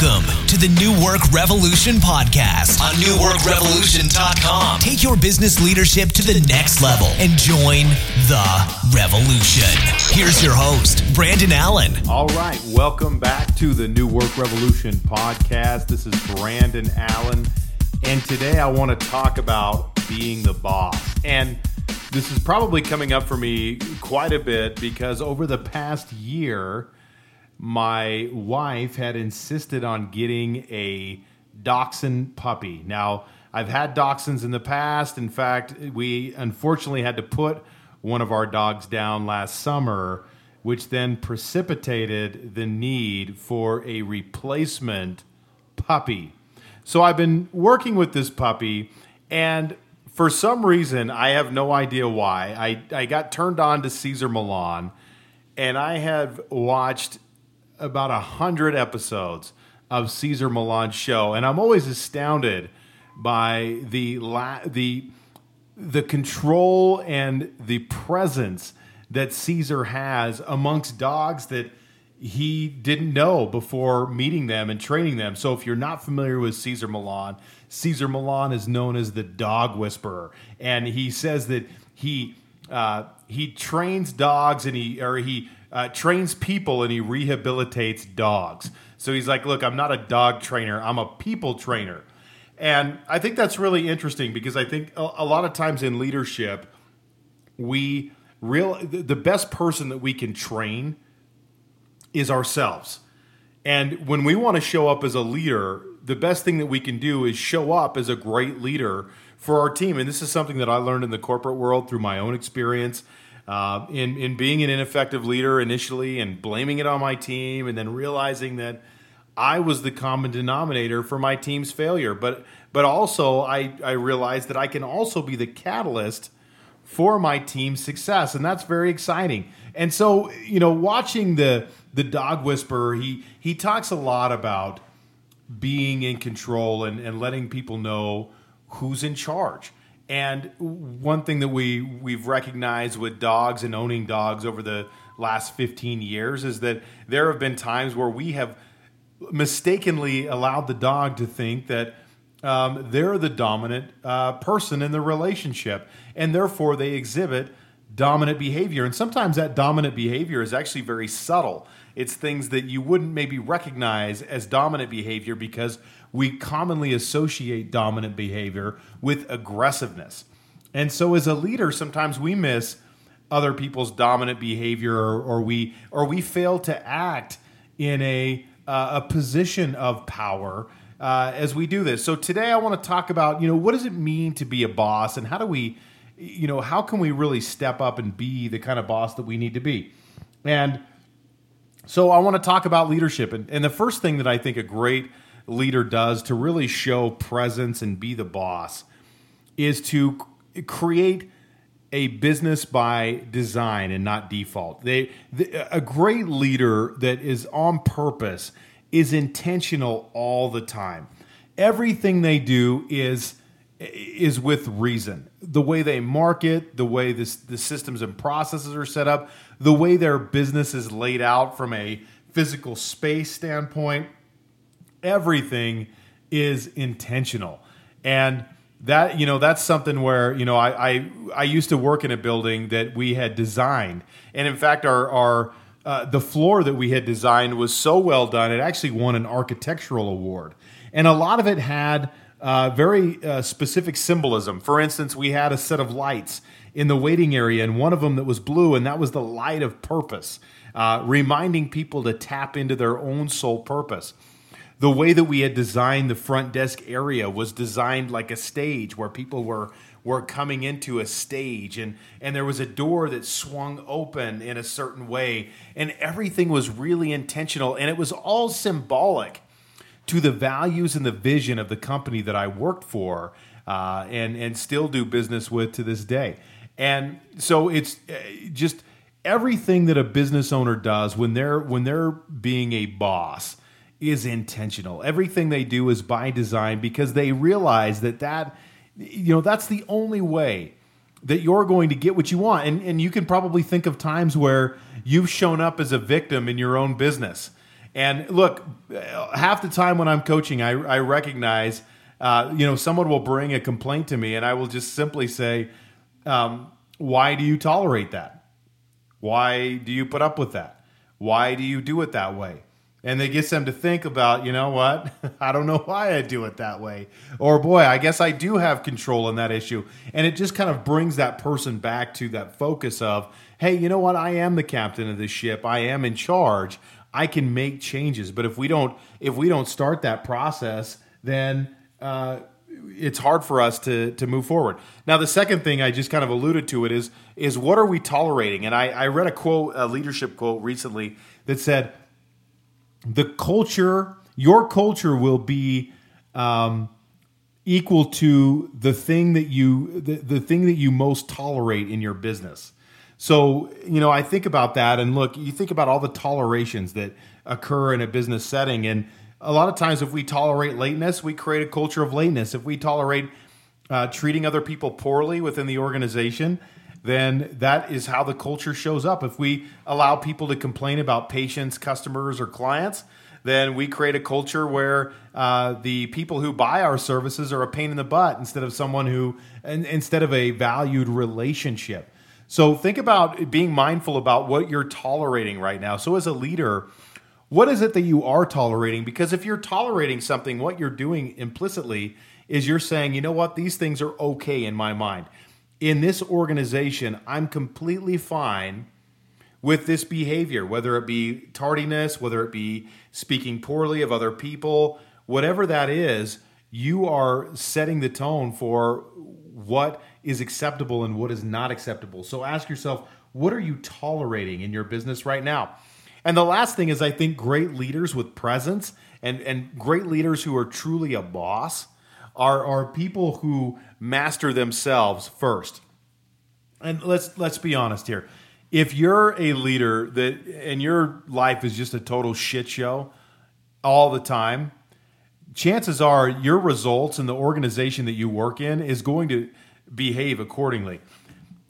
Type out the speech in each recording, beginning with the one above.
Welcome to the New Work Revolution podcast on newworkrevolution.com. Take your business leadership to the next level and join the revolution. Here's your host, Brandon Allen. All right, welcome back to the New Work Revolution podcast. This is Brandon Allen, and today I want to talk about being the boss. And this is probably coming up for me quite a bit because over the past year, my wife had insisted on getting a dachshund puppy. Now, I've had dachshunds in the past. In fact, we unfortunately had to put one of our dogs down last summer, which then precipitated the need for a replacement puppy. So I've been working with this puppy, and for some reason, I have no idea why, I, I got turned on to Cesar Millan, and I have watched about a hundred episodes of Cesar Millan's show, and I'm always astounded by the la- the the control and the presence that Cesar has amongst dogs that he didn't know before meeting them and training them. So if you're not familiar with Cesar Millan, Cesar Millan is known as the dog whisperer, and he says that he uh, he trains dogs and he or he uh, trains people and he rehabilitates dogs. So he's like, look, I'm not a dog trainer, I'm a people trainer. And I think that's really interesting because I think a, a lot of times in leadership, we real the best person that we can train is ourselves. And when we want to show up as a leader, the best thing that we can do is show up as a great leader for our team. And this is something that I learned in the corporate world through my own experience uh, in in being an ineffective leader initially and blaming it on my team, and then realizing that I was the common denominator for my team's failure. But but also I I realized that I can also be the catalyst for my team's success, and that's very exciting. And so you know, watching the the dog whisperer, he he talks a lot about being in control and, and letting people know who's in charge. And one thing that we we've recognized with dogs and owning dogs over the last 15 years is that there have been times where we have mistakenly allowed the dog to think that um, they're the dominant uh, person in the relationship, and therefore they exhibit dominant behavior. And sometimes that dominant behavior is actually very subtle. It's things that you wouldn't maybe recognize as dominant behavior because we commonly associate dominant behavior with aggressiveness. And so as a leader, sometimes we miss other people's dominant behavior or, or we or we fail to act in a uh, a position of power uh, as we do this. So today I want to talk about, you know, what does it mean to be a boss and how do we you know, how can we really step up and be the kind of boss that we need to be? And so I want to talk about leadership. And, and the first thing that I think a great leader does to really show presence and be the boss is to create a business by design and not default. They, a great leader that is on purpose is intentional all the time. Everything they do is is with reason. The way they market, the way this, the systems and processes are set up, the way their business is laid out from a physical space standpoint, everything is intentional. And that you know that's something where you know I, I I used to work in a building that we had designed, and in fact our our uh, the floor that we had designed was so well done it actually won an architectural award, and a lot of it had uh, very uh, specific symbolism. For instance, we had a set of lights in the waiting area, and one of them that was blue, and that was the light of purpose, uh, reminding people to tap into their own soul purpose the way that we had designed the front desk area was designed like a stage where people were were coming into a stage. And and there was a door that swung open in a certain way. And everything was really intentional. And it was all symbolic to the values and the vision of the company that I worked for uh, and and still do business with to this day. And so it's uh, just everything that a business owner does when they're when they're being a boss is intentional. Everything they do is by design because they realize that that you know that's the only way that you're going to get what you want. And and you can probably think of times where you've shown up as a victim in your own business. And look, half the time when I'm coaching, I, I recognize, uh, you know, someone will bring a complaint to me, and I will just simply say, um, "Why do you tolerate that? Why do you put up with that? Why do you do it that way?" And it gets them to think about you know what? I don't know why i do it that way. Or boy i guess i do have control in that issue. And it just kind of brings that person back to that focus of hey you know what? I am the captain of this ship. I am in charge. I can make changes. But if we don't if we don't start that process then uh, it's hard for us to to move forward. Now, the second thing I just kind of alluded to it is is what are we tolerating? And I, I read a quote, a leadership quote recently that said, the culture, your culture will be um, equal to the thing that you the, the thing that you most tolerate in your business. So, you know, I think about that and look, you think about all the tolerations that occur in a business setting. And a lot of times, if we tolerate lateness, we create a culture of lateness. If we tolerate uh, treating other people poorly within the organization, then that is how the culture shows up. If we allow people to complain about patients, customers, or clients, then we create a culture where uh, the people who buy our services are a pain in the butt instead of someone who, instead of a valued relationship. So think about being mindful about what you're tolerating right now. So as a leader, what is it that you are tolerating? Because if you're tolerating something, what you're doing implicitly is you're saying, you know what, these things are okay in my mind in this organization, I'm completely fine with this behavior, whether it be tardiness, whether it be speaking poorly of other people, whatever that is, you are setting the tone for what is acceptable and what is not acceptable. So ask yourself, what are you tolerating in your business right now? And the last thing is, I think great leaders with presence and, and great leaders who are truly a boss are, are people who master themselves first. And let's let's be honest here. If you're a leader that and your life is just a total shit show all the time, chances are your results and the organization that you work in is going to behave accordingly.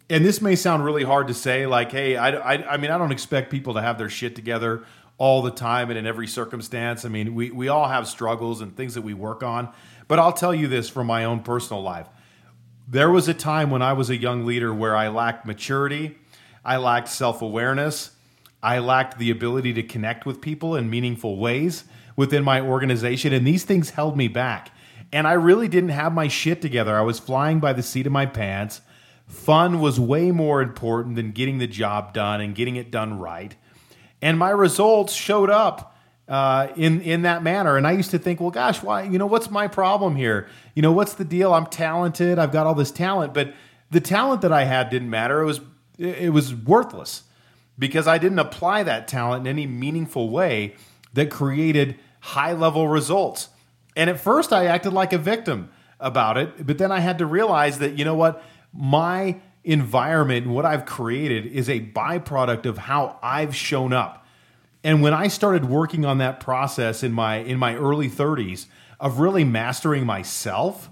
And this may sound really hard to say, like, hey, I, I, I mean, I don't expect people to have their shit together all the time and in every circumstance. I mean, we, we all have struggles and things that we work on. But I'll tell you this from my own personal life. There was a time when I was a young leader where I lacked maturity, I lacked self awareness, I lacked the ability to connect with people in meaningful ways within my organization, and these things held me back. And I really didn't have my shit together. I was flying by the seat of my pants. Fun was way more important than getting the job done and getting it done right. And my results showed up uh, in in that manner. And I used to think, well, gosh, why? You know, what's my problem here? You know, what's the deal? I'm talented. I've got all this talent, but the talent that I had didn't matter. It was it was worthless because I didn't apply that talent in any meaningful way that created high level results. And at first, I acted like a victim about it, but then I had to realize that you know what, my environment and what I've created is a byproduct of how I've shown up and when I started working on that process in my in my early 30s of really mastering myself,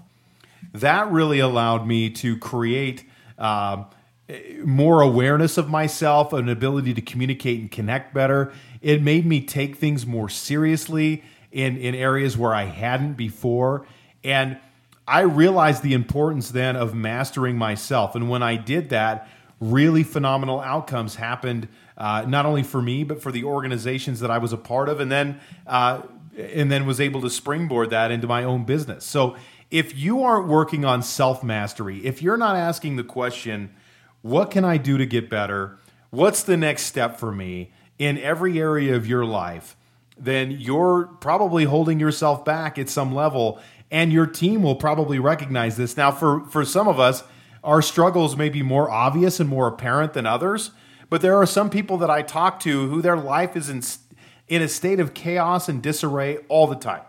that really allowed me to create uh, more awareness of myself, an ability to communicate and connect better. It made me take things more seriously in in areas where I hadn't before, and I realized the importance then of mastering myself. And when I did that, really phenomenal outcomes happened uh, not only for me but for the organizations that I was a part of, and then uh, and then was able to springboard that into my own business. So if you aren't working on self mastery, if you're not asking the question, what can I do to get better? What's the next step for me in every area of your life? Then you're probably holding yourself back at some level, and your team will probably recognize this. Now, for for some of us, our struggles may be more obvious and more apparent than others. But there are some people that I talk to who their life is in, in a state of chaos and disarray all the time.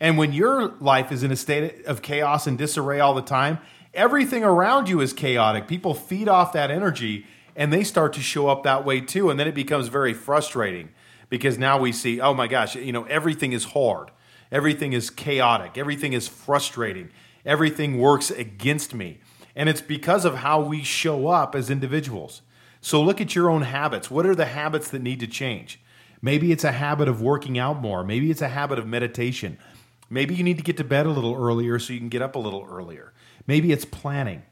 And when your life is in a state of chaos and disarray all the time, everything around you is chaotic. People feed off that energy and they start to show up that way too. And then it becomes very frustrating because now we see, oh my gosh, you know, everything is hard, everything is chaotic, everything is frustrating, everything works against me. And it's because of how we show up as individuals. So look at your own habits. What are the habits that need to change? Maybe it's a habit of working out more. Maybe it's a habit of meditation. Maybe you need to get to bed a little earlier so you can get up a little earlier. Maybe it's planning.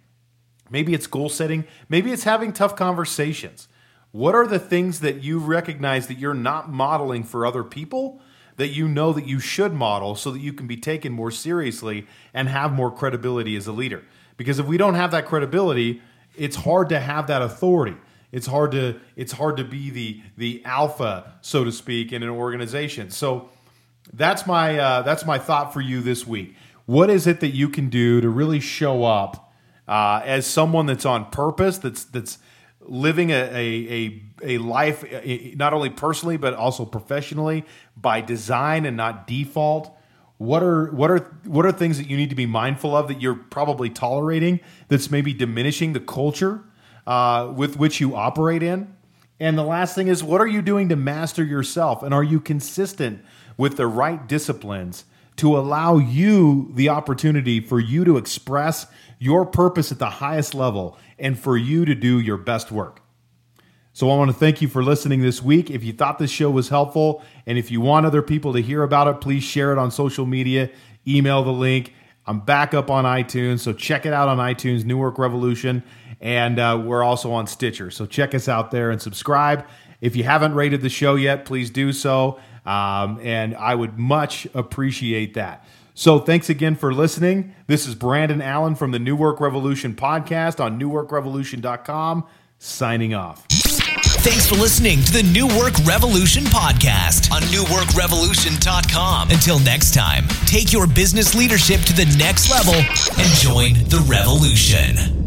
Maybe it's goal setting. Maybe it's having tough conversations. What are the things that you recognize that you're not modeling for other people that you know that you should model so that you can be taken more seriously and have more credibility as a leader? Because if we don't have that credibility, it's hard to have that authority. It's hard to it's hard to be the the alpha, so to speak, in an organization. So that's my uh, that's my thought for you this week. What is it that you can do to really show up uh, as someone that's on purpose? That's that's living a, a, a, a life not only personally but also professionally by design and not default what are what are what are things that you need to be mindful of that you're probably tolerating that's maybe diminishing the culture uh, with which you operate in? And the last thing is what are you doing to master yourself? And are you consistent with the right disciplines to allow you the opportunity for you to express your purpose at the highest level and for you to do your best work. So I want to thank you for listening this week. If you thought this show was helpful and if you want other people to hear about it, please share it on social media, email the link. I'm back up on iTunes, so check it out on iTunes, New Work Revolution, and uh, we're also on Stitcher. So check us out there and subscribe. If you haven't rated the show yet, please do so, um, and I would much appreciate that. So thanks again for listening. This is Brandon Allen from the New Work Revolution podcast on newworkrevolution.com, signing off. Thanks for listening to the New Work Revolution podcast on newworkrevolution.com. Until next time, take your business leadership to the next level and join the revolution.